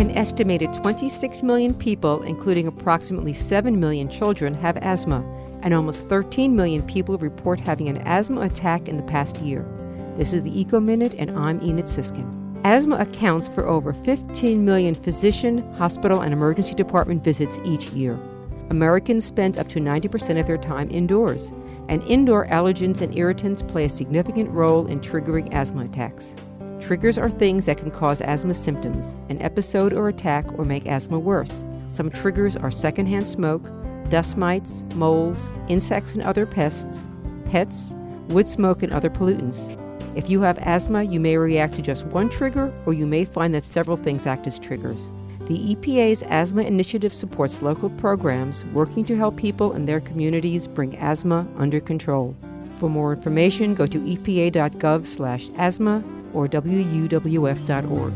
An estimated 26 million people, including approximately 7 million children, have asthma, and almost 13 million people report having an asthma attack in the past year. This is the Eco Minute, and I'm Enid Siskin. Asthma accounts for over 15 million physician, hospital, and emergency department visits each year. Americans spend up to 90% of their time indoors, and indoor allergens and irritants play a significant role in triggering asthma attacks. Triggers are things that can cause asthma symptoms, an episode or attack, or make asthma worse. Some triggers are secondhand smoke, dust mites, molds, insects and other pests, pets, wood smoke, and other pollutants. If you have asthma, you may react to just one trigger, or you may find that several things act as triggers. The EPA's Asthma Initiative supports local programs working to help people in their communities bring asthma under control. For more information, go to epa.gov/asthma or wuwf.org.